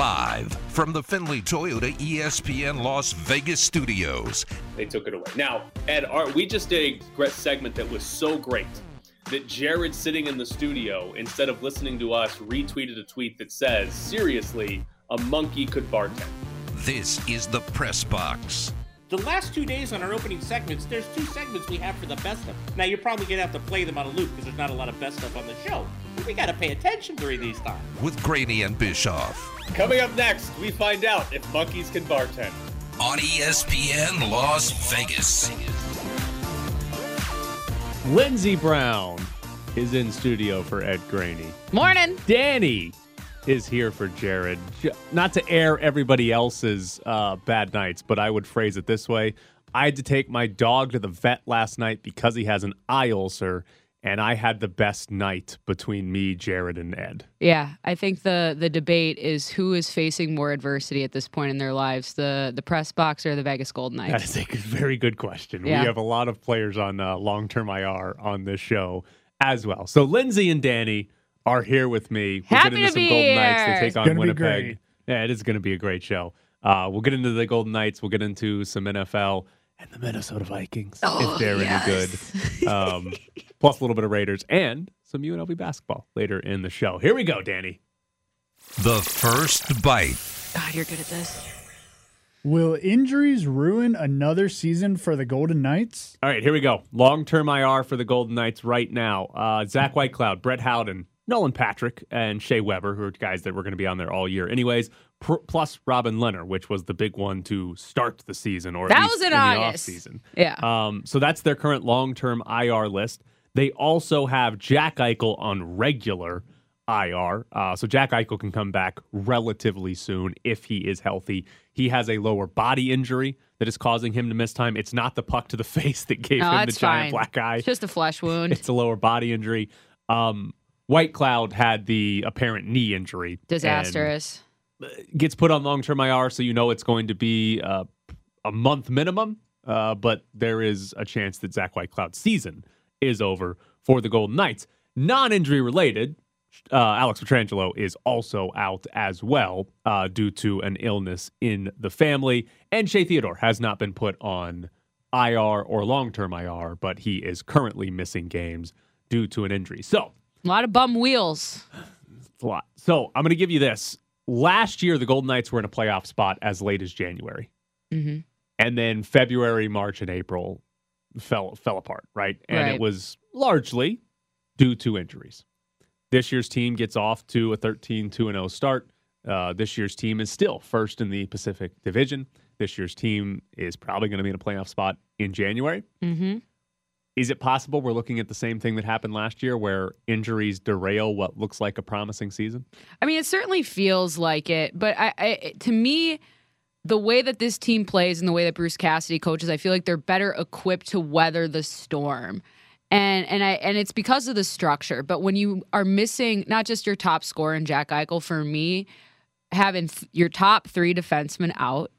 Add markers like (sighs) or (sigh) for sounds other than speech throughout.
Live from the Findlay Toyota ESPN Las Vegas studios. They took it away. Now, Ed, our, we just did a segment that was so great that Jared sitting in the studio, instead of listening to us, retweeted a tweet that says, seriously, a monkey could bartend. This is the Press Box. The last two days on our opening segments, there's two segments we have for the best of. Now, you're probably going to have to play them on a loop because there's not a lot of best stuff on the show. But we got to pay attention during these times. With Graney and Bischoff. Coming up next, we find out if monkeys can bartend. On ESPN Las Vegas. Lindsey Brown is in studio for Ed Graney. Morning. Danny is here for Jared. Not to air everybody else's uh, bad nights, but I would phrase it this way. I had to take my dog to the vet last night because he has an eye ulcer, and I had the best night between me, Jared, and Ed. Yeah, I think the the debate is who is facing more adversity at this point in their lives, the the press box or the Vegas Golden Knights. That is a very good question. Yeah. We have a lot of players on uh, long term IR on this show as well. So Lindsay and Danny are here with me. We'll Happy get into to some be Golden Knights here. to take It's on gonna be Winnipeg. Yeah, it is going to be a great show. Uh, we'll get into the Golden Knights. We'll get into some NFL and the Minnesota Vikings Oh, if they're yes. any good. Um, (laughs) plus a little bit of Raiders and some UNLV basketball later in the show. Here we go, Danny. The first bite. God, you're good at this. Will injuries ruin another season for the Golden Knights? All right, here we go. Long term IR for the Golden Knights right now. Uh, Zach Whitecloud, Brett Howden, Nolan Patrick, and Shea Weber, who are guys that were going to be on there all year, anyways. Pr- plus Robin Lehner, which was the big one to start the season, or at That was in the August. offseason. Yeah. Um, so that's their current long term IR list. They also have Jack Eichel on regular IR. Uh, so Jack Eichel can come back relatively soon if he is healthy. He has a lower body injury that is causing him to miss time. It's not the puck to the (laughs) face that gave No, him the giant fine. black eye. It's just a flesh wound. (laughs) It's a lower body injury. Um, Whitecloud had the apparent knee injury. Disastrous. Gets put on long term IR, so you know it's going to be uh, a month minimum. Uh, but there is a chance that Zach Whitecloud's season is over for the Golden Knights. Non injury related, uh, Alex Pietrangelo is also out as well uh, due to an illness in the family. And Shea Theodore has not been put on IR or long term IR, but he is currently missing games due to an injury. So, a lot of bum wheels. it's a lot. So, I'm going to give you this. Last year, the Golden Knights were in a playoff spot as late as January. hmm And then February, March, and April fell fell apart, right? And Right. it was largely due to injuries. This year's team gets off to a 13 2 0 start. Uh, this year's team is still first in the Pacific Division. This year's team is probably going to be in a playoff spot in January. hmm Is it possible we're looking at the same thing that happened last year where injuries derail what looks like a promising season? I mean, it certainly feels like it, but I, I, to me, the way that this team plays and the way that Bruce Cassidy coaches, I feel like they're better equipped to weather the storm. And and I and it's because of the structure. But when you are missing not just your top scorer and Jack Eichel, for me, having th- your top three defensemen out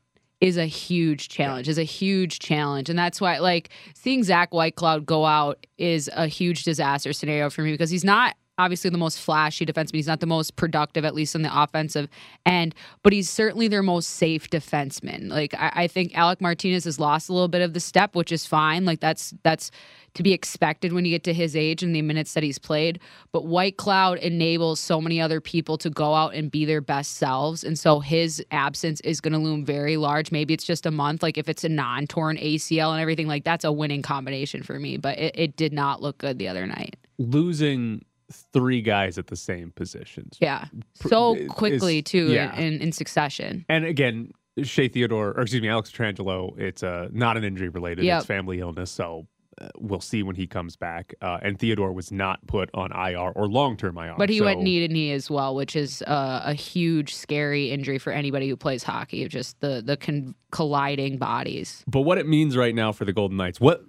is a huge challenge. Is a huge challenge, and that's why like seeing Zach Whitecloud go out is a huge disaster scenario for me because he's not obviously the most flashy defenseman. He's not the most productive, at least on the offensive end, but he's certainly their most safe defenseman. Like I, I think Alec Martinez has lost a little bit of the step, which is fine. Like that's that's to be expected when you get to his age and the minutes that he's played. But Whitecloud enables so many other people to go out and be their best selves. And so his absence is going to loom very large. Maybe it's just a month. Like if it's a non torn ACL and everything, like that's a winning combination for me. But it, it did not look good the other night. Losing three guys at the same positions. Yeah. Pr- So is- quickly, too, yeah. in, in succession. And again, Shea Theodore, or excuse me, Alex Trangelo, it's uh, not an injury related, Yep. it's family illness. So uh, we'll see when he comes back. Uh, and Theodore was not put on IR or long term IR. But he so, went knee to knee as well, which is uh, a huge, scary injury for anybody who plays hockey. Just the the con- colliding bodies. But what it means right now for the Golden Knights, what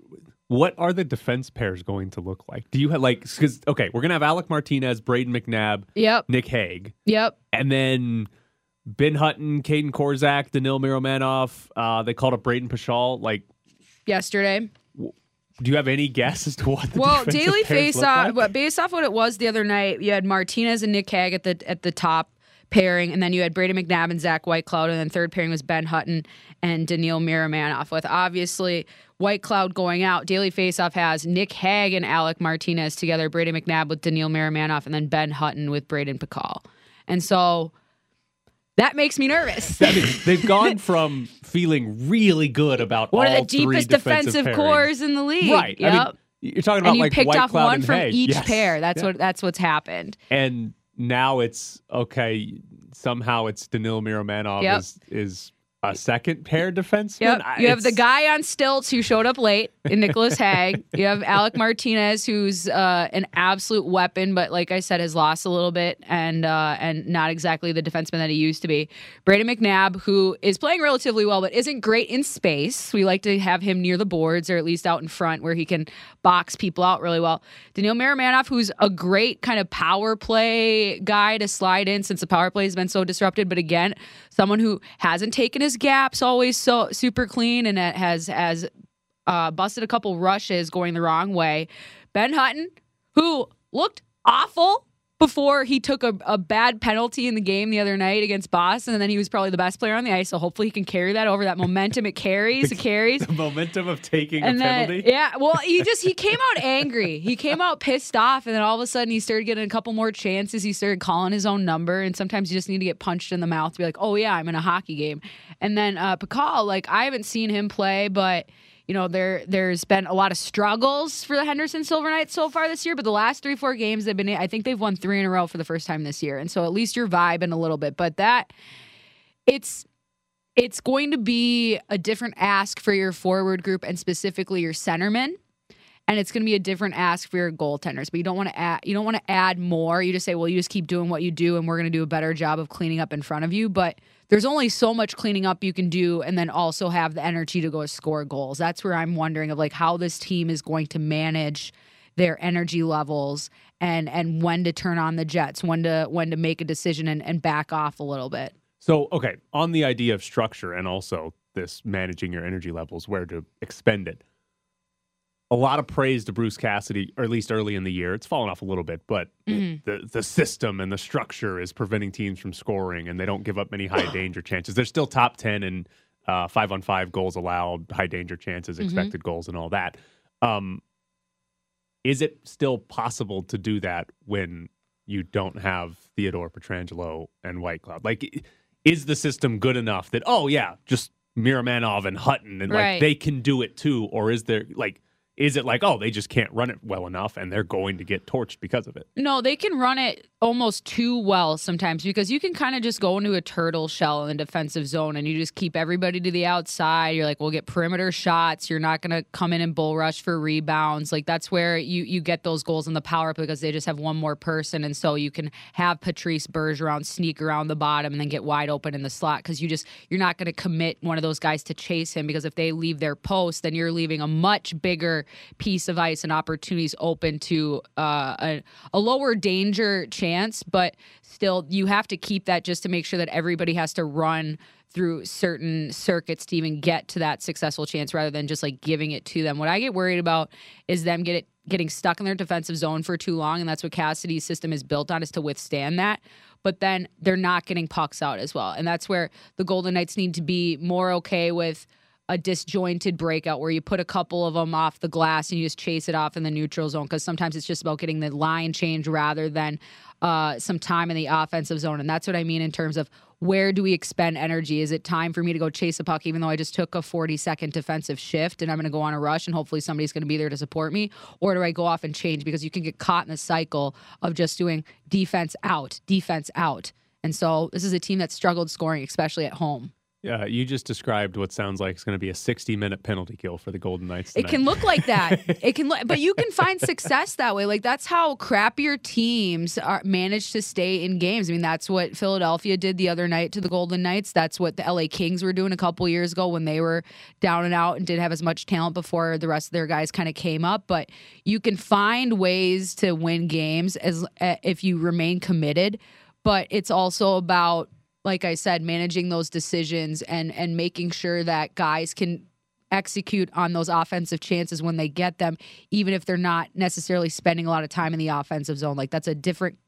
what are the defense pairs going to look like? Do you have like because okay, we're gonna have Alec Martinez, Brayden McNabb, Yep. Nick Hague, Yep. and then Ben Hutton, Kaedan Korczak, Daniil Miromanov. Uh, they called up Brayden Pachal. Like, Yesterday. do you have any guess as to what? The Well, daily face off. like? Based off what it was the other night, you had Martinez and Nick Hague at the at the top pairing, and then you had Brayden McNabb and Zach Whitecloud, and then third pairing was Ben Hutton and Daniil Miromanov. With obviously Whitecloud going out, Daily Faceoff has Nick Hague and Alec Martinez together, Brady McNabb with Daniil Miramanoff, and then Ben Hutton with Brayden Pachal. And so that makes me nervous. (laughs) They've gone from feeling really good about One of the deepest defensive, defensive cores in the league. Right. Yep. I mean, you're talking about and you like picked White off Cloud one from Hague. each Yes. pair. That's Yeah. what that's what's happened. And now it's okay. Somehow it's Daniil Miromanov Yep. is is a second pair defenseman. Yep. You have the guy on stilts who showed up late in Nicholas Hague. (laughs) You have Alec Martinez, who's uh, an absolute weapon, but like I said, has lost a little bit and uh, and not exactly the defenseman that he used to be. Brady McNabb, who is playing relatively well, but isn't great in space. We like to have him near the boards or at least out in front where he can box people out really well. Daniil Miromanov, who's a great kind of power play guy to slide in since the power play has been so disrupted, but again, someone who hasn't taken his gaps always so super clean and it has has uh, busted a couple rushes going the wrong way. Ben Hutton, who looked awful before he took a, a bad penalty in the game the other night against Boston, and then he was probably the best player on the ice. So hopefully he can carry that over. That momentum it carries, it (laughs) carries. the (laughs) momentum of taking And a then, penalty. yeah, well, he just he (laughs) came out angry. He came out pissed off, and then all of a sudden he started getting a couple more chances. He started calling his own number, and sometimes you just need to get punched in the mouth to be like, "Oh yeah, I'm in a hockey game." And then uh, Pachal, like I haven't seen him play, but you know there there's been a lot of struggles for the Henderson Silver Knights so far this year. But the last three four games they've been, I think they've won three in a row for the first time this year, and so at least you're vibing a little bit. But that it's it's going to be a different ask for your forward group and specifically your centermen and it's going to be a different ask for your goaltenders but you don't want to add you don't want to add more. You just say well you just keep doing what you do and we're going to do a better job of cleaning up in front of you. But there's only so much cleaning up you can do and then also have the energy to go score goals. That's where i'm wondering of like how this team is going to manage their energy levels and and when to turn on the jets when to when to make a decision and, and back off a little bit. So, okay, on the idea of structure and also this managing your energy levels, where to expend it. A lot of praise to Bruce Cassidy, or at least early in the year. It's fallen off a little bit, but Mm-hmm. the the system and the structure is preventing teams from scoring, and they don't give up many high (sighs) danger chances. They're still top ten in uh, five on five goals allowed, high danger chances, Mm-hmm. expected goals, and all that. Um, is it still possible to do that when you don't have Theodore Pietrangelo and Whitecloud? Like, is the system good enough that oh yeah, just Miromanov and Hutton and Right. like they can do it too, or is there like is it like oh they just can't run it well enough and they're going to get torched because of it? No, they can run it almost too well sometimes because you can kind of just go into a turtle shell in the defensive zone and you just keep everybody to the outside. You're like, we'll get perimeter shots. You're not going to come in and bull rush for rebounds. Like that's where you you get those goals in the power play because they just have one more person, and so you can have Patrice Bergeron sneak around the bottom and then get wide open in the slot because you just you're not going to commit one of those guys to chase him because if they leave their post, then you're leaving a much bigger piece of ice and opportunities open to uh, a, a lower danger chance, but still you have to keep that just to make sure that everybody has to run through certain circuits to even get to that successful chance rather than just like giving it to them. What I get worried about is them get it, getting stuck in their defensive zone for too long, and that's what Cassidy's system is built on is to withstand that. But then they're not getting pucks out as well, and that's where the Golden Knights need to be more okay with a disjointed breakout where you put a couple of them off the glass and you just chase it off in the neutral zone because sometimes it's just about getting the line change rather than uh, some time in the offensive zone. And that's what I mean in terms of where do we expend energy? Is it time for me to go chase a puck even though I just took a 40 second defensive shift and I'm going to go on a rush and hopefully somebody's going to be there to support me? Or do I go off and change because you can get caught in the cycle of just doing defense out, defense out. And so this is a team that struggled scoring, especially at home. Yeah, you just described what sounds like it's going to be a 60 minute penalty kill for the Golden Knights. It can look like that. (laughs) It can, look, but you can find success that way. Like that's how crappier teams are manage to stay in games. I mean, that's what Philadelphia did the other night to the Golden Knights. That's what the LA Kings were doing a couple years ago when they were down and out and didn't have as much talent before the rest of their guys kind of came up. But you can find ways to win games as uh, if you remain committed. But it's also about like I said, managing those decisions and and making sure that guys can execute on those offensive chances when they get them, even if they're not necessarily spending a lot of time in the offensive zone. Like that's a different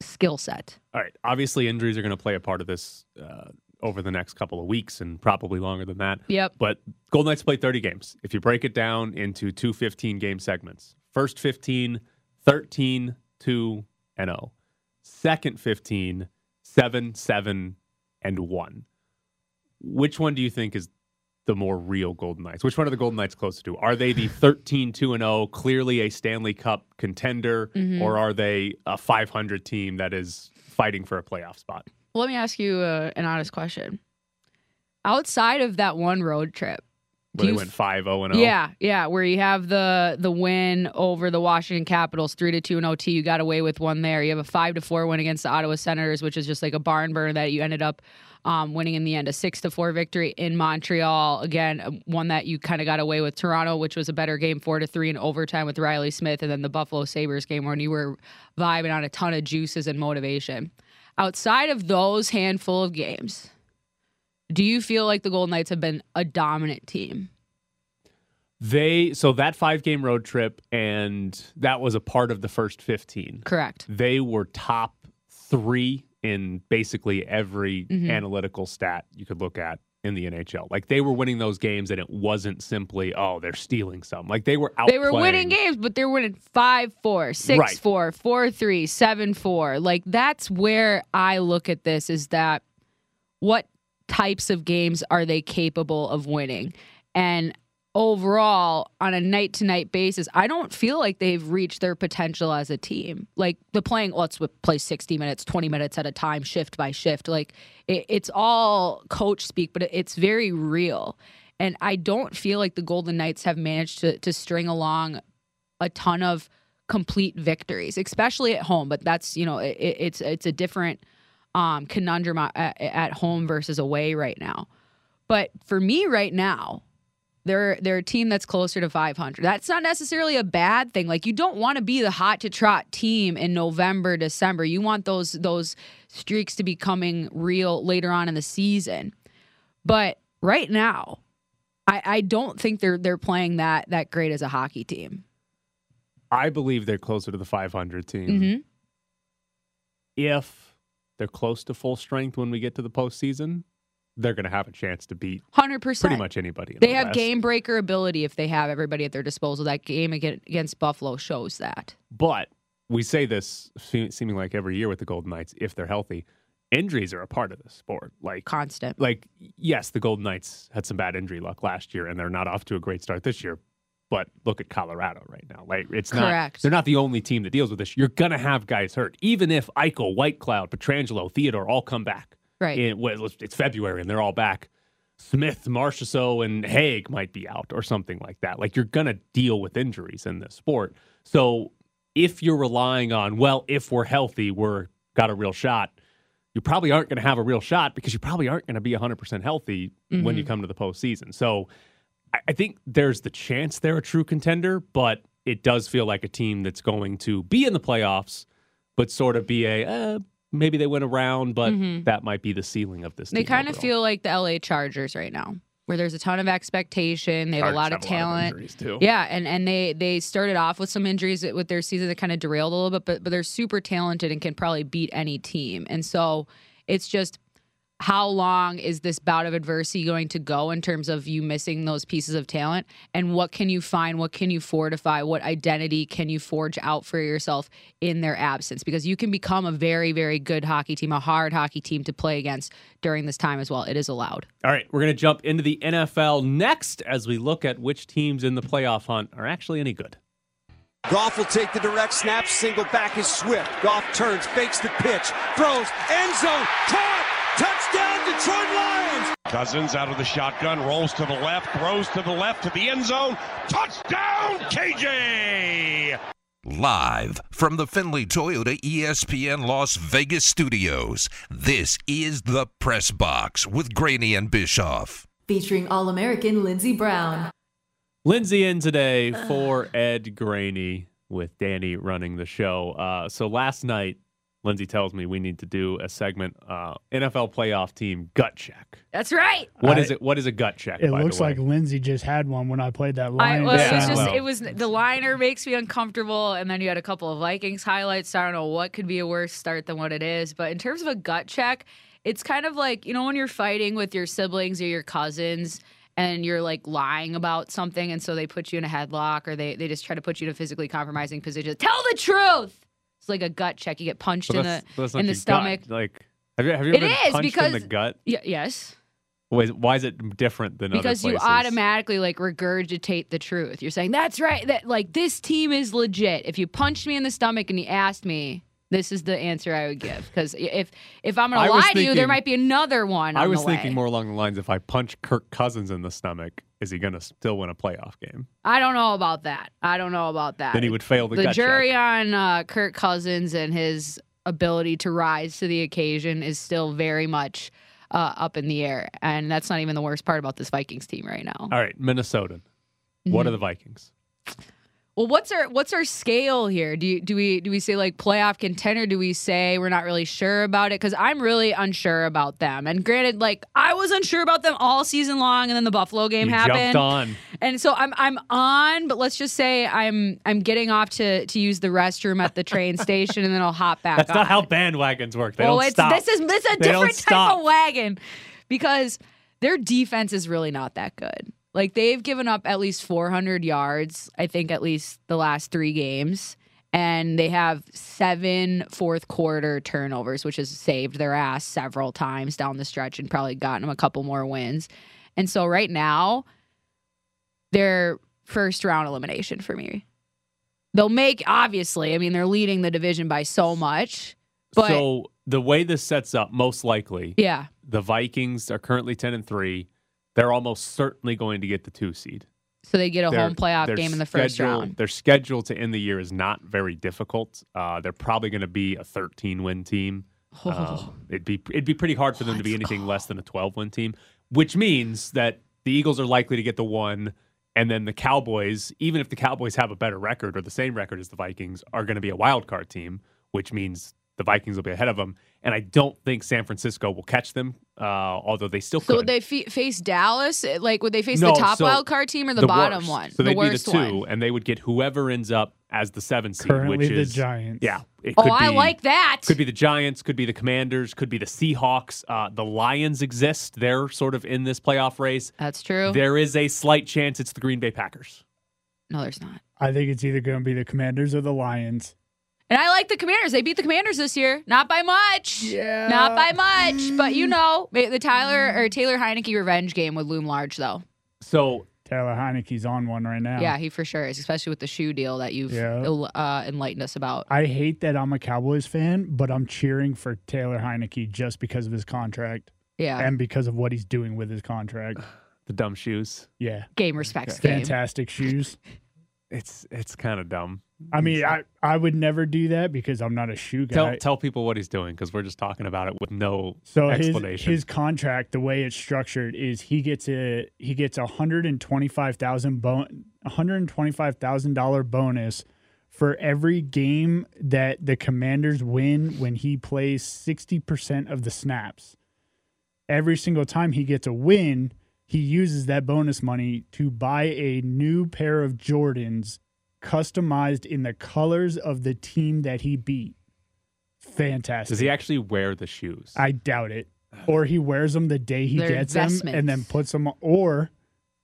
skill set. All right. Obviously, injuries are going to play a part of this uh, over the next couple of weeks and probably longer than that. Yep. But Golden Knights play 30 games. If you break it down into two 15 game segments, first 15, 13, 2, and 0. Second 15, 7, 7, and 1. Which one do you think is the more real Golden Knights? Which one are the Golden Knights closer to? Are they the (laughs) 13 2 and 0, clearly a Stanley Cup contender, Mhm. or are they a 500 team that is fighting for a playoff spot? Well, let me ask you uh, an honest question. Outside of that one road trip, Where they you went 5 0 and 0. Yeah, yeah, where you have the the win over the Washington Capitals, three to two in OT. You got away with one there. You have a five to four win against the Ottawa Senators, which is just like a barn burner that you ended up um, winning in the end. A six to four victory in Montreal. Again, uh, one that you kind of got away with Toronto, which was a better game, four to three in overtime with Reilly Smith, and then the Buffalo Sabres game when you were vibing on a ton of juices and motivation. Outside of those handful of games, do you feel like the Golden Knights have been a dominant team? They, so that five game road trip, and that was a part of the first 15. Correct. They were top three in basically every Mhm. analytical stat you could look at in the NHL. Like they were winning those games, and it wasn't simply, oh, they're stealing some. Like they were out. They were winning games, but they're winning 5 4, 6 Right. 4, 4 3, 7 4. Like that's where I look at this is that what types of games are they capable of winning? And overall, on a night to night basis, I don't feel like they've reached their potential as a team. Like the playing, let's play 60 minutes, 20 minutes at a time, shift by shift. Like it, it's all coach speak, but it's very real. And I don't feel like the Golden Knights have managed to, to string along a ton of complete victories, especially at home. But that's, you know, it, it's, it's a different um, conundrum at, at home versus away right now. But for me right now, they're they're a team that's closer to 500. That's not necessarily a bad thing. Like you don't want to be the hot to trot team in November, December. You want those those streaks to be coming real later on in the season. But right now, I, I don't think they're they're playing that that great as a hockey team. I believe they're closer to the 500 team. Mm-hmm. If they're close to full strength when we get to the postseason, they're going to have a chance to beat Hundred percent. pretty much anybody. In They the have West. game breaker ability if they have everybody at their disposal. That game against Buffalo shows that. But we say this seeming like every year with the Golden Knights, if they're healthy, injuries are a part of the sport. Like, Constant. like yes, the Golden Knights had some bad injury luck last year, and they're not off to a great start this year. But look at Colorado right now. Like, it's not they're not the only team that deals with this. You're gonna have guys hurt, even if Eichel, White Cloud, Pietrangelo, Theodore all come back. Right. Well, it's- February and they're all back. Smith, Marchessault, and Hague might be out or something like that. Like you're gonna deal with injuries in this sport. So if you're relying on, well, if we're healthy, we're got a real shot. You probably aren't going to have a real shot because you probably aren't going to be 100% healthy when you mm-hmm. come to the postseason. So I, I think there's the chance they're a true contender, but it does feel like a team that's going to be in the playoffs, but sort of be a uh, maybe they win a round, but that might be the ceiling of this. They team kind of feel like the LA Chargers right now, where there's a ton of expectation. They have a lot of Chargers talent. injuries, too. Yeah, and and they they started off with some injuries with their season that kind of derailed a little bit, but but they're super talented and can probably beat any team. And so it's just how long is this bout of adversity going to go in terms of you missing those pieces of talent? And what can you find what can you fortify what identity can you forge out for yourself in their absence? Because you can become a very very good hockey team a hard hockey team to play against during this time as well. It is allowed. All right, we're going to jump into the NFL next as we look at which teams in the playoff hunt are actually any good. Goff will take the direct snap, single back is Swift. Goff turns, fakes the pitch, throws, end zone, caught, touchdown, Detroit Lions. Cousins out of the shotgun, rolls to the left, throws to the left to the end zone. Touchdown, KJ! Live from the Findlay Toyota ESPN Las Vegas studios, this is the Press Box with Graney and Bischoff. featuring All American Lindsey Brown. Lindsay in today for Ed Graney with Danny running the show. Uh, so last night, Lindsay tells me we need to do a segment, uh, NFL playoff team gut check. That's right. What I- is it? What is a gut check? It by the looks way? like Lindsay just had one when I played that I, line. well, Yeah, it was just well. it was the liner makes me uncomfortable, and then you had a couple of Vikings highlights. So I don't know what could be a worse start than what it is, but in terms of a gut check, it's kind of like you know when you're fighting with your siblings or your cousins. And you're like lying about something, and so they put you in a headlock, or they, they just try to put you in a physically compromising position. Tell the truth. It's like a gut check. You get punched in the in the your gut. stomach. Like, have you have you It ever been is, punched because- in the gut? Yeah, yes. Why is, why is it different than because you automatically like regurgitate the truth. You're saying that's right. That like this team is legit. If you punched me in the stomach and you asked me, this is the answer I would give. Because if if I'm gonna was lie to you, there might be another one. I on was thinking way. more along the lines: if I punch Kirk Cousins in the stomach, is he going to still win a playoff game? I don't know about that. I don't know about that. Then he would fail the, the jury check. on uh, Kirk Cousins and his ability to rise to the occasion is still very much uh, up in the air, and that's not even the worst part about this Vikings team right now. All right, Minnesota. What Mm-hmm. are the Vikings? Well, what's our what's our scale here? Do you, do we do we say like playoff contender? Do we say we're not really sure about it? Because I'm really unsure about them. And granted, like I was unsure about them all season long, and then the Buffalo game you happened, on. and so I'm I'm on. But let's just say I'm I'm getting off to to use the restroom at the train (laughs) station, and then I'll hop back. That's on. not how bandwagons work. They well, don't it's stop. this is this is a They different type of wagon because their defense is really not that good. Like they've given up at least 400 yards, I think at least the last 3 games, and they have seven fourth quarter turnovers, which has saved their ass several times down the stretch and probably gotten them a couple more wins. And so right now they're first round elimination for me. They'll make obviously, I mean they're leading the division by so much. But so the way this sets up, most likely, yeah. the Vikings are currently ten and three. They're almost certainly going to get the two seed. So they get a Their- home playoff game in the first schedule- round. Their schedule to end the year is not very difficult. Uh, they're probably going to be a 13 win team. Oh. Um, it'd be it'd be pretty hard for them to be anything less than a 12 win team, which means that the Eagles are likely to get the one, and then the Cowboys, even if the Cowboys have a better record or the same record as the Vikings, are going to be a wild card team, which means the Vikings will be ahead of them. And I don't think San Francisco will catch them, uh, although they still So could. would they fe- face Dallas? Like, would they face No, the top so wild card team or the, bottom worst. one? So the they'd worst be the two, one. and they would get whoever ends up as the seven seed, Currently which is the Giants. Yeah, it Oh, could I be- like that. Could be the Giants, could be the Commanders, could be the Seahawks. Uh, the Lions exist; they're sort of in this playoff race. That's true. There is a slight chance it's the Green Bay Packers. no, there's not. I think it's either going to be the Commanders or the Lions. And I like the Commanders. They beat the Commanders this year, not by much. Yeah. Not by much, but you know, the Tyler or Taylor Heinicke revenge game would loom large, though. So Taylor Heinicke's on one right now. Yeah, he for sure is, especially with the shoe deal that you've Yeah. uh, enlightened us about. I hate that I'm a Cowboys fan, but I'm cheering for Taylor Heinicke just because of his contract Yeah, and because of what he's doing with his contract. (sighs) the dumb shoes. Yeah. game respects game. Fantastic shoes. (laughs) It's it's kind of dumb. I mean, I, I would never do that because I'm not a shoe guy. Tell tell people what he's doing because we're just talking about it with no So his, explanation. his contract, the way it's structured, is he gets a he gets a hundred and twenty five thousand bon hundred and twenty five thousand dollar bonus for every game that the Commanders win when he plays sixty percent of the snaps. Every single time he gets a win, he uses that bonus money to buy a new pair of Jordans customized in the colors of the team that he beat. Fantastic. Does he actually wear the shoes? I doubt it. Or he wears them the day he They're gets them and then puts them. Or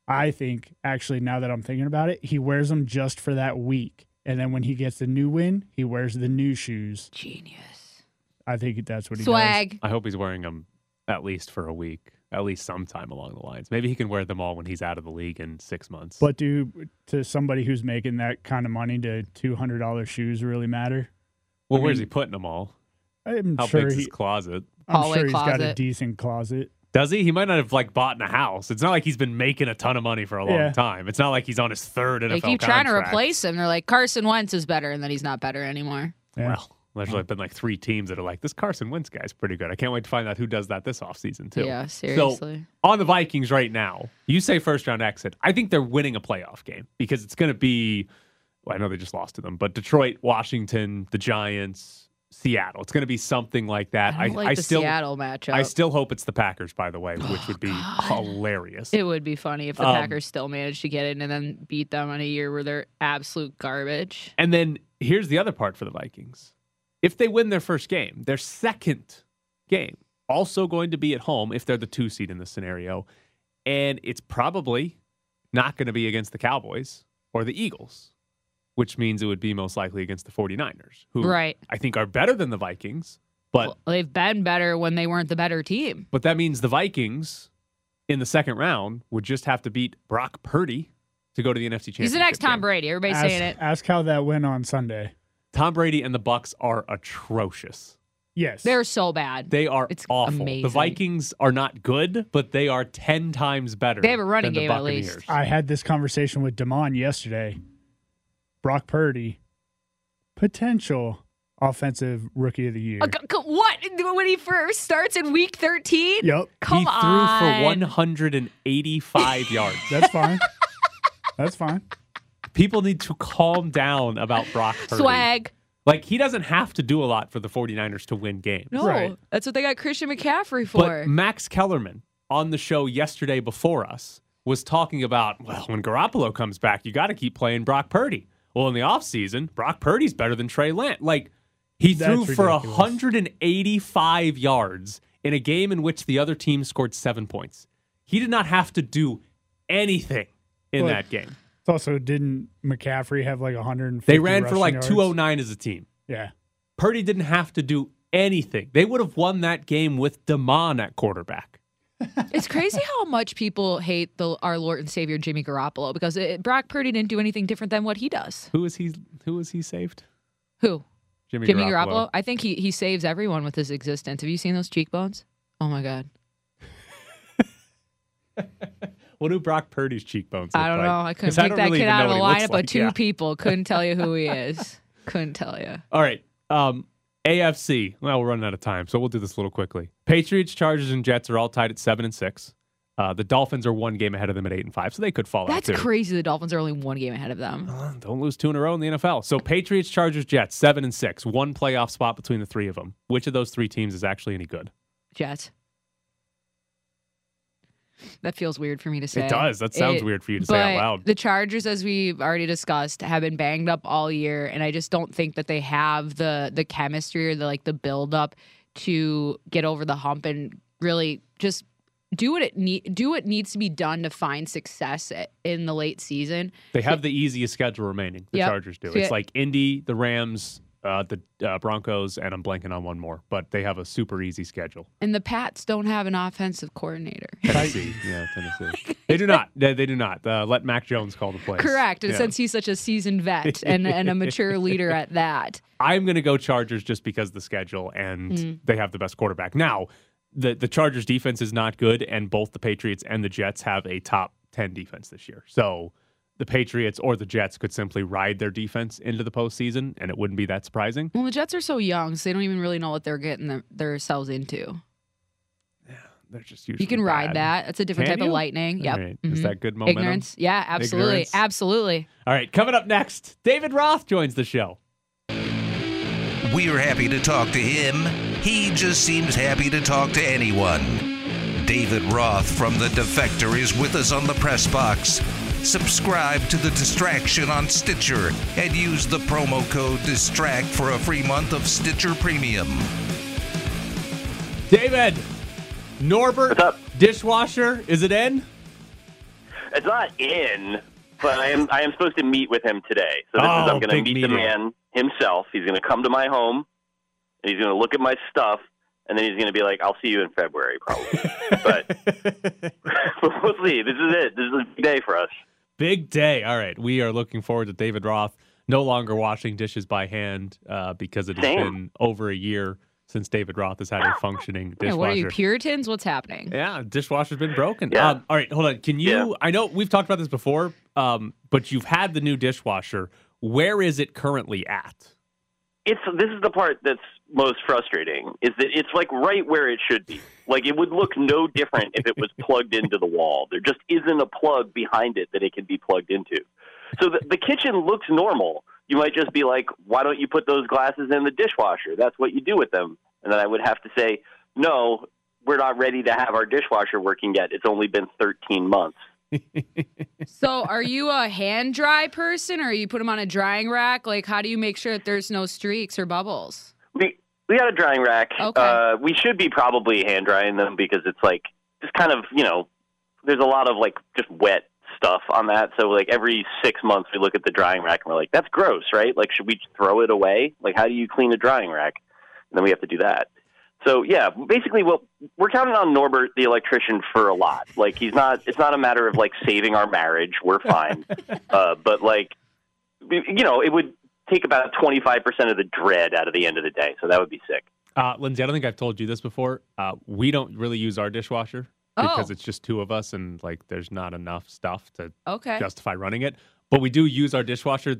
I think, actually, now that I'm thinking about it, he wears them just for that week. And then when he gets the new win, he wears the new shoes. Genius. I think that's what he Swag. I hope he's wearing them at least for a week, at least sometime along the lines. Maybe he can wear them all when he's out of the league in six months. But do to somebody who's making that kind of money, do two hundred dollars shoes really matter? well, I where's mean, he putting them all? I'm How sure big's he, his closet? I'm Hallway sure he's got a decent closet. Does he? He might not have like bought in a house. It's not like he's been making a ton of money for a long Yeah. time. It's not like he's on his third NFL They keep trying to replace him. They're like Carson Wentz is better, and then he's not better anymore. Yeah. Well, there's like been like three teams that are like this Carson Wentz guy's pretty good. I can't wait to find out who does that this offseason too. Yeah, So seriously. on the Vikings right now, you say first round exit. I think they're winning a playoff game because it's going to be. Well, I know they just lost to them, but Detroit, Washington, the Giants, Seattle. It's going to be something like that. I don't like the still Seattle matchup. I still hope it's the Packers, by the way, which would be God. hilarious. It would be funny if the Um, Packers still managed to get in and then beat them on a year where they're absolute garbage. And then here's the other part for the Vikings. If they win their first game, their second game also going to be at home if they're the two seed in this scenario. And it's probably not going to be against the Cowboys or the Eagles, which means it would be most likely against the 49ers, who Right. I think are better than the Vikings. But Well, they've been better when they weren't the better team. but that means the Vikings in the second round would just have to beat Brock Purdy to go to the NFC Championship. He's the next Tom game. Brady. Everybody's Ask, saying it. ask how that went on Sunday. Tom Brady and the Bucs are atrocious. Yes. They're so bad. They are It's awful. amazing. The Vikings are not good, but they are ten times better. They have a running than the game at least. Buccaneers. I had this conversation with Damon yesterday. Brock Purdy, potential offensive rookie of the year. Uh, c- c- what? When he first starts in week 13? Yep, Come he threw for 185 yards. that's fine. That's fine. People need to calm down about Brock Purdy. Swag. Like he doesn't have to do a lot for the 49ers to win games. No, Right. that's what they got Christian McCaffrey for. But Max Kellerman on the show yesterday before us was talking about, well, when Garoppolo comes back, you got to keep playing Brock Purdy. Well, in the offseason, Brock Purdy's better than Trey Lance. Like, he threw That's for 185 yards in a game in which the other team scored seven points. He did not have to do anything in Well, that game. It's also didn't McCaffrey have like 150? They ran for like yards? 209 as a team. Yeah. Purdy didn't have to do anything. They would have won that game with Damon at quarterback. (laughs) it's crazy how much people hate the our Lord and Savior Jimmy Garoppolo because it, Brock Purdy didn't do anything different than what he does. Who is he? Who is he saved? Who? Jimmy, Jimmy Garoppolo. I think he he saves everyone with his existence. Have you seen those cheekbones? Oh my god. (laughs) What do Brock Purdy's cheekbones look I don't like? know. I couldn't I pick don't that really kid out of a what he lineup like, of two yeah. people. Couldn't tell you who he (laughs) is. Couldn't tell you. All right. Um, AFC. Well, we're running out of time, so we'll do this a little quickly. Patriots, Chargers, and Jets are all tied at seven and six. Uh, the Dolphins are one game ahead of them at eight and five, so they could fall That's out too. crazy. The Dolphins are only one game ahead of them. Uh, Don't lose two in a row in the NFL. So Patriots, Chargers, Jets, seven and six, one playoff spot between the three of them. Which of those three teams is actually any good? Jets. That feels weird for me to say. It does. That sounds It- weird for you to say out loud. The Chargers, as we've already discussed, have been banged up all year, and I just don't think that they have the the chemistry or the like the build up to get over the hump and really just do what it need do what needs to be done to find success in the late season. They have the easiest schedule remaining. The Yep. Chargers do. So It's yeah- like Indy, the Rams, uh, the uh, Broncos, and I'm blanking on one more, but they have a super easy schedule. And the Pats don't have an offensive coordinator. (laughs) Tennessee, yeah, (laughs) Tennessee. They do not. They, they do not. Uh, let Mac Jones call the plays. Correct. And Yeah. since he's such a seasoned vet (laughs) and, and a mature leader at that. I'm going to go Chargers just because of the schedule and Mm. they have the best quarterback. Now, the the Chargers defense is not good, and both the Patriots and the Jets have a top ten defense this year. So the Patriots or the Jets could simply ride their defense into the postseason, and it wouldn't be that surprising. Well, the Jets are so young, so they don't even really know what they're getting them, themselves into. Yeah, they're just usually You can ride bad. that. That's a different Can type you? of lightning. Yep. All right. Is Mhm. that good momentum? Ignorance. Yeah, absolutely. Ignorance. Absolutely. All right, coming up next, David Roth joins the show. We're happy to talk to him. He just seems happy to talk to anyone. David Roth from The Defector is with us on the press box. Subscribe to The Distraction on Stitcher and use the promo code DISTRACT for a free month of Stitcher Premium. David, Norbert, What's up? dishwasher, is it in? It's not in, but I am I am supposed to meet with him today. So this Oh, is I'm oh, going to big meet the meeting. man himself. He's going to come to my home, and he's going to look at my stuff, and then he's going to be like, "I'll see you in February, probably." but (laughs) (laughs) we'll see. This is it. This is a big day for us. Big day. All right. We are looking forward to David Roth no longer washing dishes by hand uh, because it has Same. been over a year since David Roth has had a functioning Yeah, dishwasher. what are you, Puritans? What's happening? Yeah, dishwasher's been broken. Yeah. Um, all right, hold on. Can you? Yeah. I know we've talked about this before, um, but you've had the new dishwasher. Where is it currently at? It's this is the part that's most frustrating is that it's like right where it should be. Like it would look no different if it was plugged into the wall. There just isn't a plug behind it that it can be plugged into. So the, the kitchen looks normal. you might just be like, why don't you put those glasses in the dishwasher? That's what you do with them. And then I would have to say, no, we're not ready to have our dishwasher working yet. It's only been 13 months. (laughs) So, are you a hand dry person, or you put them on a drying rack? Like, how do you make sure that there's no streaks or bubbles? We we got a drying rack. Okay. Uh, we should be probably hand drying them because it's like just kind of you know, there's a lot of like just wet stuff on that. So like every six months we look at the drying rack and we're like, that's gross, right? Like, should we throw it away? Like, how do you clean a drying rack? And then we have to do that. So yeah, basically, well, we're counting on Norbert, the electrician, for a lot. Like he's not. It's not a matter of like saving our marriage. We're fine, (laughs) uh, but like, you know, it would take about twenty five percent of the dread out of the end of the day. So that would be sick. Uh, Lindsay, I don't think I've told you this before. Uh, we don't really use our dishwasher because Oh. it's just two of us and like there's not enough stuff to Okay. justify running it. But we do use our dishwasher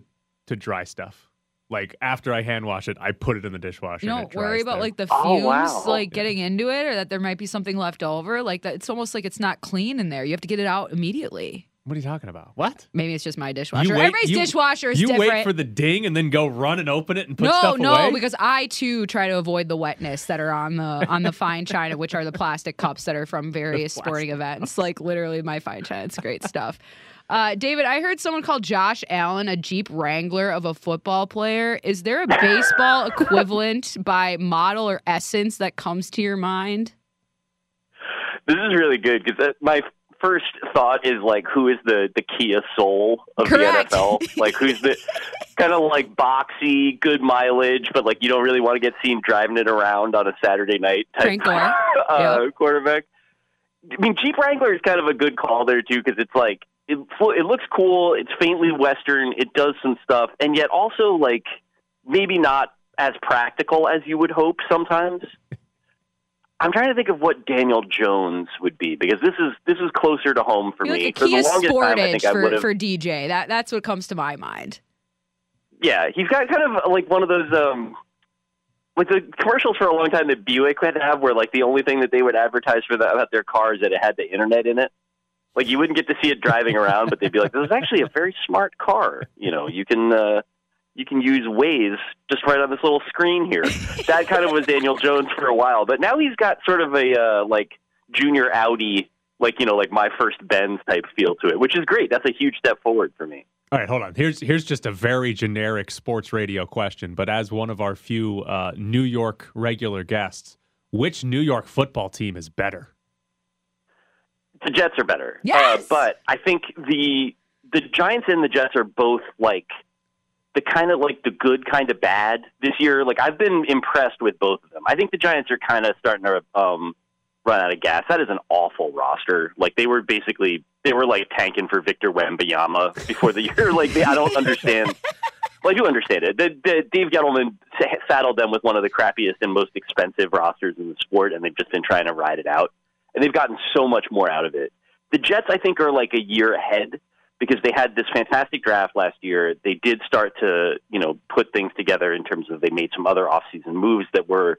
to dry stuff. Like after I hand wash it, I put it in the dishwasher. You and it don't worry dries about there. like the Oh, fumes, wow. like getting into it, or that there might be something left over. Like that, it's almost like it's not clean in there. You have to get it out immediately. What are you talking about? What? Maybe it's just my dishwasher. wait- Everybody's you- dishwasher is you different. wait for the ding and then go run and open it and put no, stuff no, away. because I too try to avoid the wetness that are on the on the fine china, which are the plastic cups that are from various sporting events. Like literally my fine china. It's great stuff. Uh, David, I heard someone call Josh Allen a Jeep Wrangler of a football player. Is there a baseball (laughs) equivalent by model or essence that comes to your mind? This is really good because my first thought is like, who is the the Kia Soul of Correct. the NFL? Like, who's the (laughs) kind of like boxy, good mileage, but like you don't really want to get seen driving it around on a Saturday night type (laughs) uh, Yep. quarterback. I mean, Jeep Wrangler is kind of a good call there too because it's like it it looks cool. It's faintly Western. It does some stuff, and yet also like maybe not as practical as you would hope sometimes. (laughs) I'm trying to think of what Daniel Jones would be because this is this is closer to home for You're me. like for Kia the longest time, I Sportage think I would for, have. for DJ. That that's what comes to my mind. Yeah, he's got kind of like one of those um like the commercials for a long time that Buick had to have where like the only thing that they would advertise for that about their car is that it had the internet in it. Like you wouldn't get to see it driving around, but they'd be like, This is actually a very smart car. You know, you can uh you can use Waze just right on this little screen here. (laughs) That kind of was Daniel Jones for a while, but now he's got sort of a uh, like junior Audi, like you know, like my first Benz type feel to it, which is great. That's a huge step forward for me. All right, hold on. Here's here's just a very generic sports radio question, but as one of our few uh, New York regular guests, which New York football team is better? the Jets are better. Yes! Uh, but I think the the Giants and the Jets are both like the kind of like the good kind of bad this year. Like I've been impressed with both of them. I think the Giants are kind of starting to um, run out of gas. That is an awful roster. Like they were basically they were like tanking for Victor Wembanyama before the year. Like they, I don't (laughs) understand. Well, I do understand it. The, the, Dave Gettleman sa- saddled them with one of the crappiest and most expensive rosters in the sport, and they've just been trying to ride it out. And they've gotten so much more out of it. The Jets, I think, are like a year ahead because they had this fantastic draft last year. They did start to, you know, put things together in terms of they made some other offseason moves that were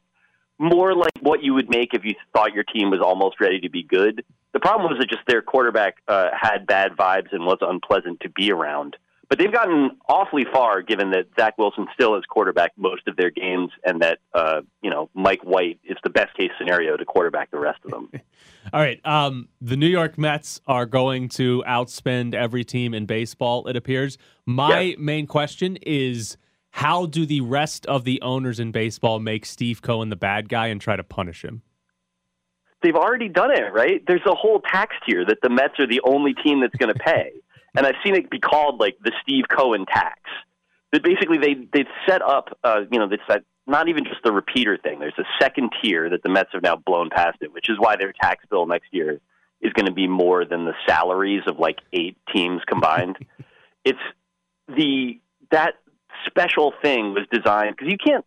more like what you would make if you thought your team was almost ready to be good. The problem was that just their quarterback uh, had bad vibes and was unpleasant to be around. But they've gotten awfully far, given that Zach Wilson still is quarterback most of their games, and that uh, you know Mike White is the best case scenario to quarterback the rest of them. (laughs) All right, um, the New York Mets are going to outspend every team in baseball. It appears. My Yeah. main question is. How do the rest of the owners in baseball make Steve Cohen the bad guy and try to punish him? They've already done it, right? There's a whole tax tier that the Mets are the only team that's going (laughs) to pay, and I've seen it be called like the Steve Cohen tax. That basically they they've set up, uh, you know, it's that not even just the repeater thing. There's a second tier that the Mets have now blown past it, which is why their tax bill next year is going to be more than the salaries of like eight teams combined. (laughs) it's the that special thing was designed because you can't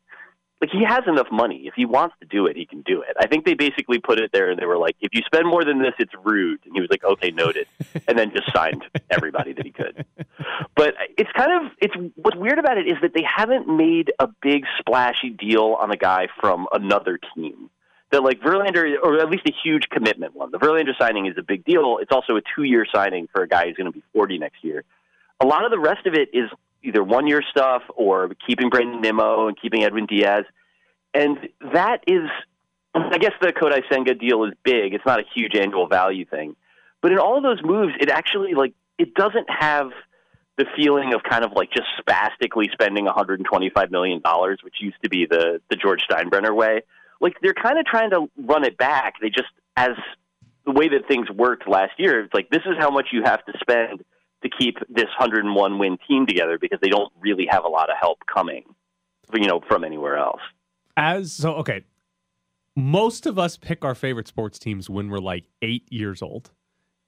like he has enough money. If he wants to do it, he can do it. I think they basically put it there and they were like, if you spend more than this, it's rude. And he was like, okay, noted, and then just signed (laughs) everybody that he could. But it's kind of it's what's weird about it is that they haven't made a big splashy deal on a guy from another team. That like Verlander, or at least a huge commitment one. The Verlander signing is a big deal. It's also a two-year signing for a guy who's going to be 40 next year. A lot of the rest of it is either one year stuff or keeping Brandon Nimmo and keeping Edwin Diaz. And that is, I guess the Kodai Senga deal is big. It's not a huge annual value thing. But in all of those moves, it actually, like, it doesn't have the feeling of kind of like just spastically spending 125 million dollars, which used to be the the George Steinbrenner way. Like they're kind of trying to run it back. They just as the way that things worked last year, it's like this is how much you have to spend to keep this 101 win team together because they don't really have a lot of help coming, you know, from anywhere else. As so, okay, most of us pick our favorite sports teams when we're like eight years old.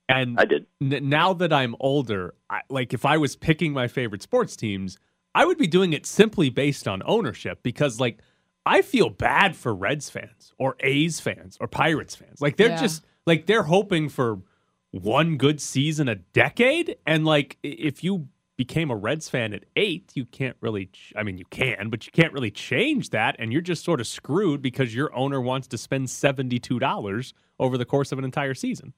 And I did. N- now that I'm older, I, like if I was picking my favorite sports teams, I would be doing it simply based on ownership because, like, I feel bad for Reds fans or A's fans or Pirates fans. Like, they're Yeah. just like they're hoping for one good season a decade, and like if you became a Reds fan at eight, you can't really. Ch- I mean, you can, but you can't really change that, and you're just sort of screwed because your owner wants to spend seventy two dollars over the course of an entire season.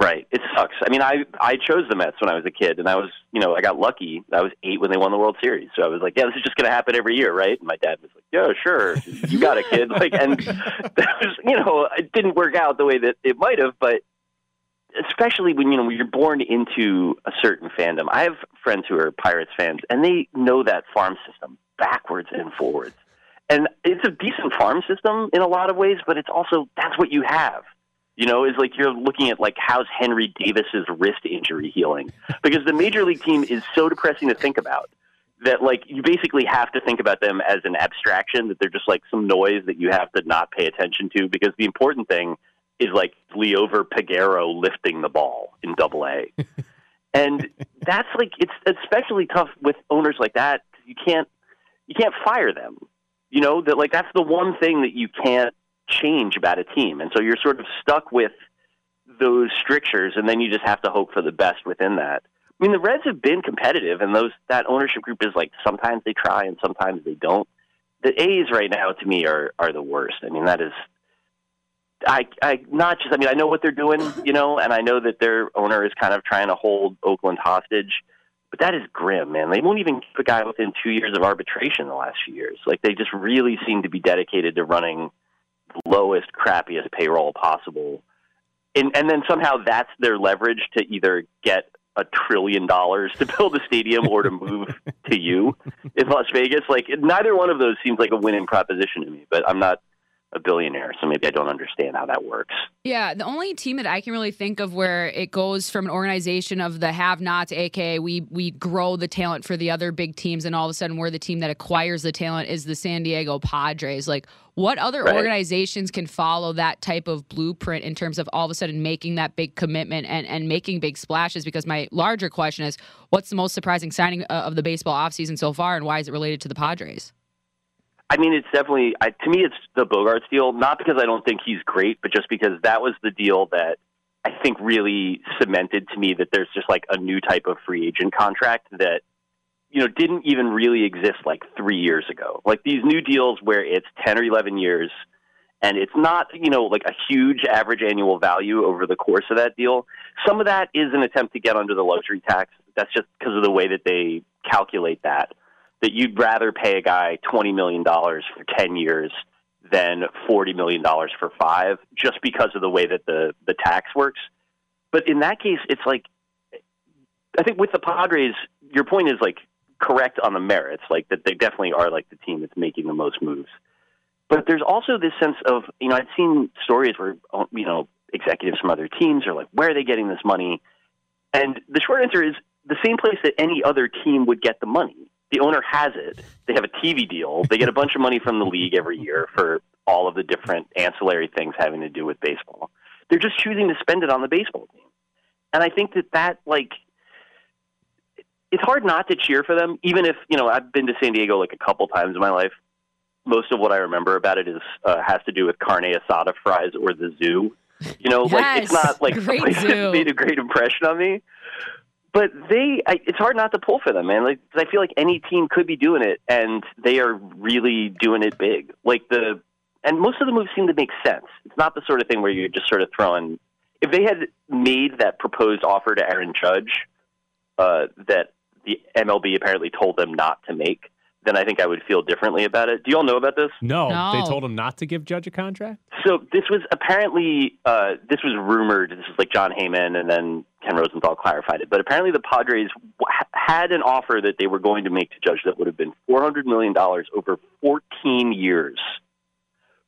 Right. It sucks. I mean, I I chose the Mets when I was a kid, and I was, you know, I got lucky. I was eight when they won the World Series, so I was like, yeah, this is just going to happen every year, right? And my dad was like, yeah, sure, you got it, kid. Like, and (laughs) that was, you know, it didn't work out the way that it might have, but especially when you know when you're born into a certain fandom. I have friends who are Pirates fans, and they know that farm system backwards and forwards. And it's a decent farm system in a lot of ways, but it's also that's what you have. You know, is like you're looking at like how's Henry Davis's wrist injury healing because the major league team is so depressing to think about that like you basically have to think about them as an abstraction that they're just like some noise that you have to not pay attention to because the important thing is like Liover Peguero lifting the ball in Double A, (laughs) and that's like it's especially tough with owners like that because you can't you can't fire them. You know that like that's the one thing that you can't change about a team, and so you're sort of stuck with those strictures, and then you just have to hope for the best within that. I mean, the Reds have been competitive, and those that ownership group is like sometimes they try and sometimes they don't. The A's right now, to me, are are the worst. I mean, that is, I I not just. I mean, I know what they're doing, you know, and I know that their owner is kind of trying to hold Oakland hostage, but that is grim, man. They won't even keep a guy within two years of arbitration the last few years. Like they just really seem to be dedicated to running the lowest, crappiest payroll possible and and then somehow that's their leverage to either get a trillion dollars to build a stadium or to move to you in Las Vegas. Like neither one of those seems like a winning proposition to me. But I'm not a billionaire, so maybe I don't understand how that works. Yeah, the only team that I can really think of where it goes from an organization of the have-nots, aka we we grow the talent for the other big teams, and all of a sudden we're the team that acquires the talent, is the San Diego Padres. Like, what other Right. organizations can follow that type of blueprint in terms of all of a sudden making that big commitment and and making big splashes? Because my larger question is, what's the most surprising signing uh, of the baseball offseason so far, and why is it related to the Padres? I mean, it's definitely I, to me, it's the Bogaerts deal. Not because I don't think he's great, but just because that was the deal that I think really cemented to me that there's just like a new type of free agent contract that you know didn't even really exist like three years ago. Like these new deals where it's ten or eleven years, and it's not you know like a huge average annual value over the course of that deal. Some of that is an attempt to get under the luxury tax. That's just because of the way that they calculate that that you'd rather pay a guy twenty million dollars for ten years than forty million dollars for five, just because of the way that the the tax works. But in that case, it's like I think with the Padres, your point is like correct on the merits, like that they definitely are like the team that's making the most moves. But there's also this sense of you know I've seen stories where oh, you know executives from other teams are like, where are they getting this money? And the short answer is the same place that any other team would get the money. The owner has it. They have a TV deal. They get a bunch of money from the league every year for all of the different ancillary things having to do with baseball. They're just choosing to spend it on the baseball team. And I think that that like it's hard not to cheer for them, even if you know I've been to San Diego like a couple times in my life. Most of what I remember about it is uh, has to do with carne asada fries or the zoo. You know, like it's not like great (laughs) place zoo. that made a great impression on me. But they, I, it's hard not to pull for them, man. Like 'cause I feel like any team could be doing it, and they are really doing it big. Like the, and most of the moves seem to make sense. It's not the sort of thing where you're just sort of throwing. If they had made that proposed offer to Aaron Judge, uh, that the MLB apparently told them not to make, then I think I would feel differently about it. Do you all know about this? No, No. they told him not to give Judge a contract. So this was apparently uh, this was rumored. This was like Jon Heyman, and then Ken Rosenthal clarified it. But apparently, the Padres w- had an offer that they were going to make to Judge that would have been four hundred million dollars over fourteen years,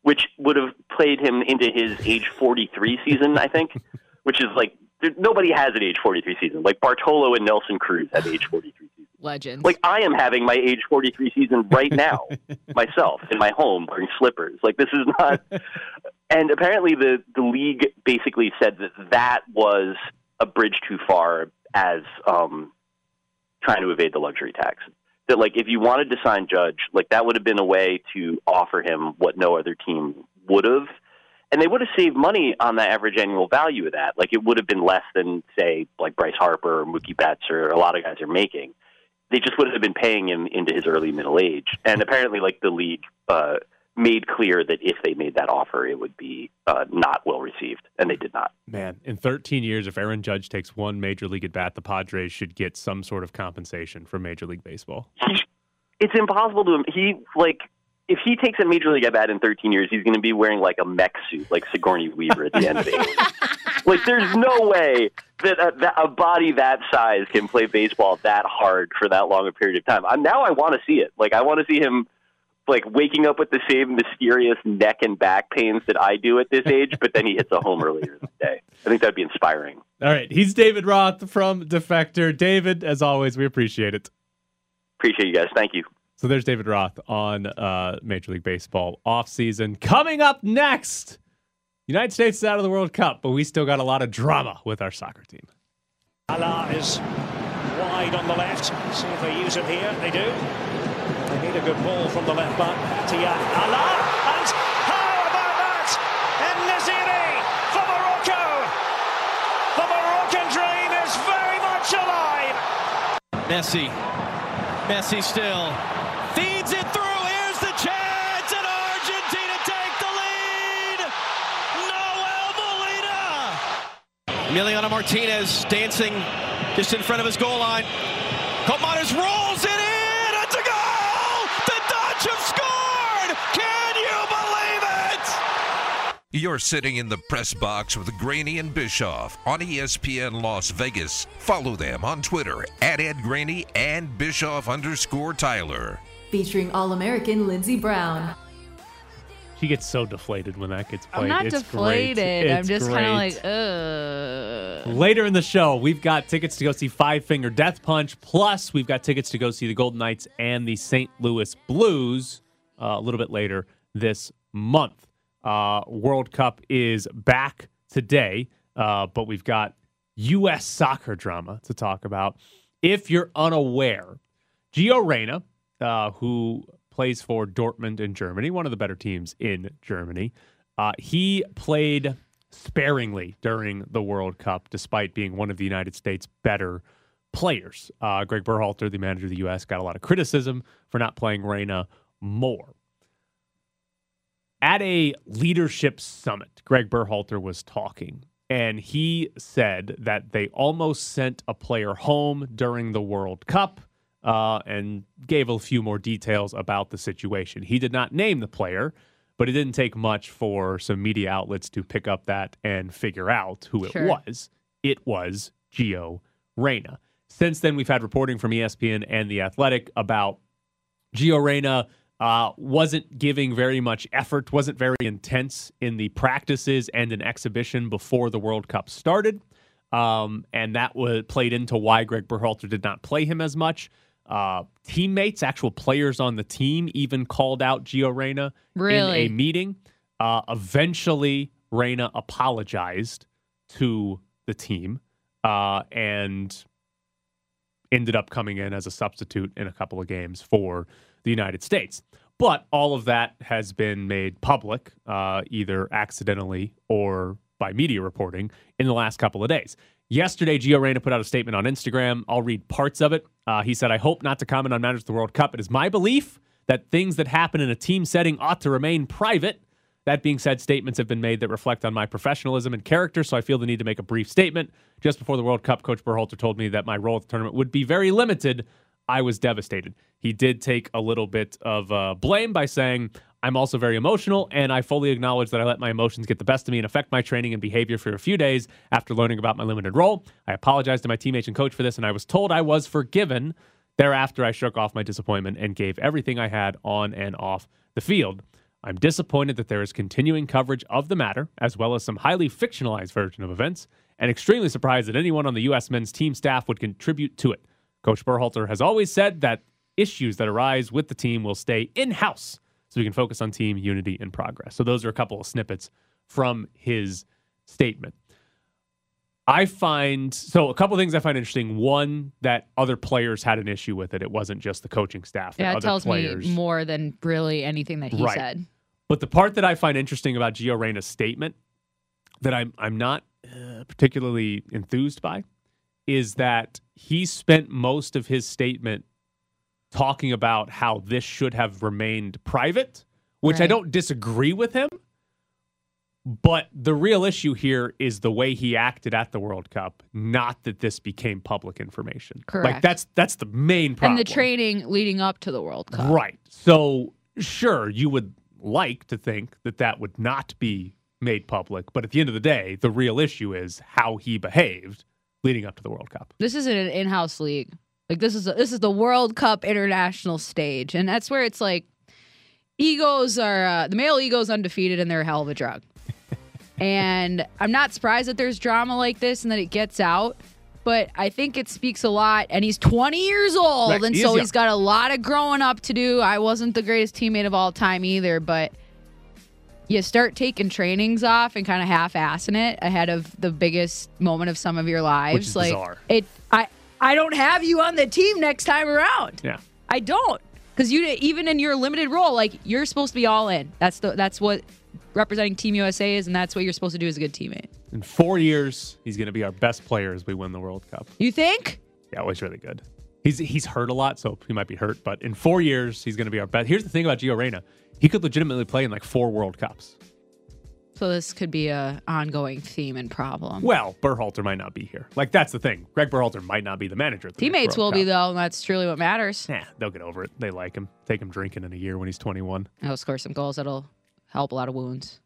which would have played him into his age forty three season. I think, (laughs) which is like there, nobody has an age forty three season. Like Bartolo and Nelson Cruz have age forty Like I am having my age 43 season right now, (laughs) myself in my home wearing slippers. Like this is not. (laughs) And apparently, the the league basically said that that was a bridge too far as um, trying to evade the luxury tax. That like if you wanted to sign Judge, like that would have been a way to offer him what no other team would have. And they would have saved money on the average annual value of that. Like it would have been less than, say, like Bryce Harper or Mookie Betts or a lot of guys are making they just would have been paying him into his early middle age. And apparently, like the league uh, made clear that if they made that offer, it would be uh, not well received, and they did not. Man, in 13 years, if Aaron Judge takes one major league at bat, the Padres should get some sort of compensation from Major League Baseball. It's impossible to him. He like if he takes a major league at bat in 13 years, he's going to be wearing like a mech suit, like Sigourney Weaver at the end of it. (laughs) like, there's no way that a, that a body that size can play baseball that hard for that long a period of time. I'm, now I want to see it. Like, I want to see him like waking up with the same mysterious neck and back pains that I do at this age, but then he hits a home earlier in the day. I think that'd be inspiring. All right, he's David Roth from Defector. David, as always, we appreciate it. Appreciate you guys. Thank you. So there's David Roth on uh, Major League Baseball offseason. Coming up next, United States is out of the World Cup, but we still got a lot of drama with our soccer team. Allah is wide on the left. See if they use it here. They do. They need a good ball from the left back. To Yan Allah. And how about that? And Naziri for Morocco. The Moroccan dream is very much alive. Messi. Messi still. Feeds it through. Here's the chance. And Argentina take the lead. Nahuel Molina. Emiliano Martinez dancing just in front of his goal line. Comares rolls it in. It's a goal. The Dutch have scored. Can you believe it? You're sitting in the press box with Graney and Bischoff on ESPN Las Vegas. Follow them on Twitter at Ed Graney and Bischoff underscore Tyler. Featuring All American Lindsey Brown. She gets so deflated when that gets played. I'm not It's deflated. Great. I'm It's just kind of like, ugh. Later in the show, we've got tickets to go see Five Finger Death Punch. Plus, we've got tickets to go see the Golden Knights and the St. Louis Blues uh, a little bit later this month. Uh, World Cup is back today, uh, but we've got U.S. soccer drama to talk about. If you're unaware, Gio Reyna, uh, who plays for Dortmund in Germany, one of the better teams in Germany, uh, he played sparingly during the World Cup, despite being one of the United States' better players. Uh, Greg Berhalter, the manager of the U.S., got a lot of criticism for not playing Reyna more. At a leadership summit, Greg Berhalter was talking, and he said that they almost sent a player home during the World Cup uh, and gave a few more details about the situation. He did not name the player, but it didn't take much for some media outlets to pick up that and figure out who it was. It was Gio Reyna. Since then, we've had reporting from ESPN and The Athletic about Gio Reyna uh, wasn't giving very much effort, wasn't very intense in the practices and an exhibition before the World Cup started. Um, and that was played into why Greg Berhalter did not play him as much. Uh, teammates, actual players on the team, even called out Gio Reyna Really? in a meeting. Uh, eventually, Reyna apologized to the team uh, and ended up coming in as a substitute in a couple of games for the United States. But all of that has been made public, uh, either accidentally or by media reporting, in the last couple of days. Yesterday, Gio Reyna put out a statement on Instagram. I'll read parts of it. Uh, he said, I hope not to comment on matters of the World Cup. It is my belief that things that happen in a team setting ought to remain private. That being said, statements have been made that reflect on my professionalism and character, so I feel the need to make a brief statement. Just before the World Cup, Coach Berhalter told me that my role at the tournament would be very limited. I was devastated. He did take a little bit of uh, blame by saying, I'm also very emotional, and I fully acknowledge that I let my emotions get the best of me and affect my training and behavior for a few days after learning about my limited role. I apologized to my teammates and coach for this, and I was told I was forgiven. Thereafter, I shook off my disappointment and gave everything I had on and off the field. I'm disappointed that there is continuing coverage of the matter, as well as some highly fictionalized version of events, and extremely surprised that anyone on the U.S. men's team staff would contribute to it. Coach Berhalter has always said that issues that arise with the team will stay in house so we can focus on team unity and progress. So those are a couple of snippets from his statement. I find so a couple of things I find interesting. One, that other players had an issue with it. It wasn't just the coaching staff. Yeah, it tells players, me more than really anything that he Right. said. But the part that I find interesting about Gio Reyna's statement that I'm I'm not uh, particularly enthused by is that he spent most of his statement talking about how this should have remained private, which I don't disagree with him. But the real issue here is the way he acted at the World Cup, not that this became public information. Correct. Like that's that's the main problem. And the training leading up to the World Cup. Right. So, sure, you would like to think that that would not be made public, but at the end of the day, the real issue is how he behaved leading up to the World Cup. This isn't an in-house league. Like this is this is the World Cup international stage, and that's where it's like egos are uh, the male ego is undefeated, and they're a hell of a drug. (laughs) and I'm not surprised that there's drama like this and that it gets out. But I think it speaks a lot. And he's 20 years old, Right, and he so young. he's got a lot of growing up to do. I wasn't the greatest teammate of all time either, but you start taking trainings off and kind of half-assing it ahead of the biggest moment of some of your lives. like bizarre. it, I, don't have you on the team next time around. Yeah. I don't, because you even in your limited role, like you're supposed to be all in. That's the that's what representing Team USA is, and that's what you're supposed to do as a good teammate. In four years, he's going to be our best player as we win the World Cup. You think? Yeah, always really good. He's he's hurt a lot, so he might be hurt. But in four years, he's going to be our best. Here's the thing about Gio Reyna: he could legitimately play in like four World Cups. So this could be a ongoing theme and problem. Well, Berhalter might not be here. Like that's the thing. Greg Berhalter might not be the manager. At the Teammates will be though, and that's truly what matters. Yeah, they'll get over it. They like him. Take him drinking in a year when he's 21. He'll score some goals that'll help a lot of wounds.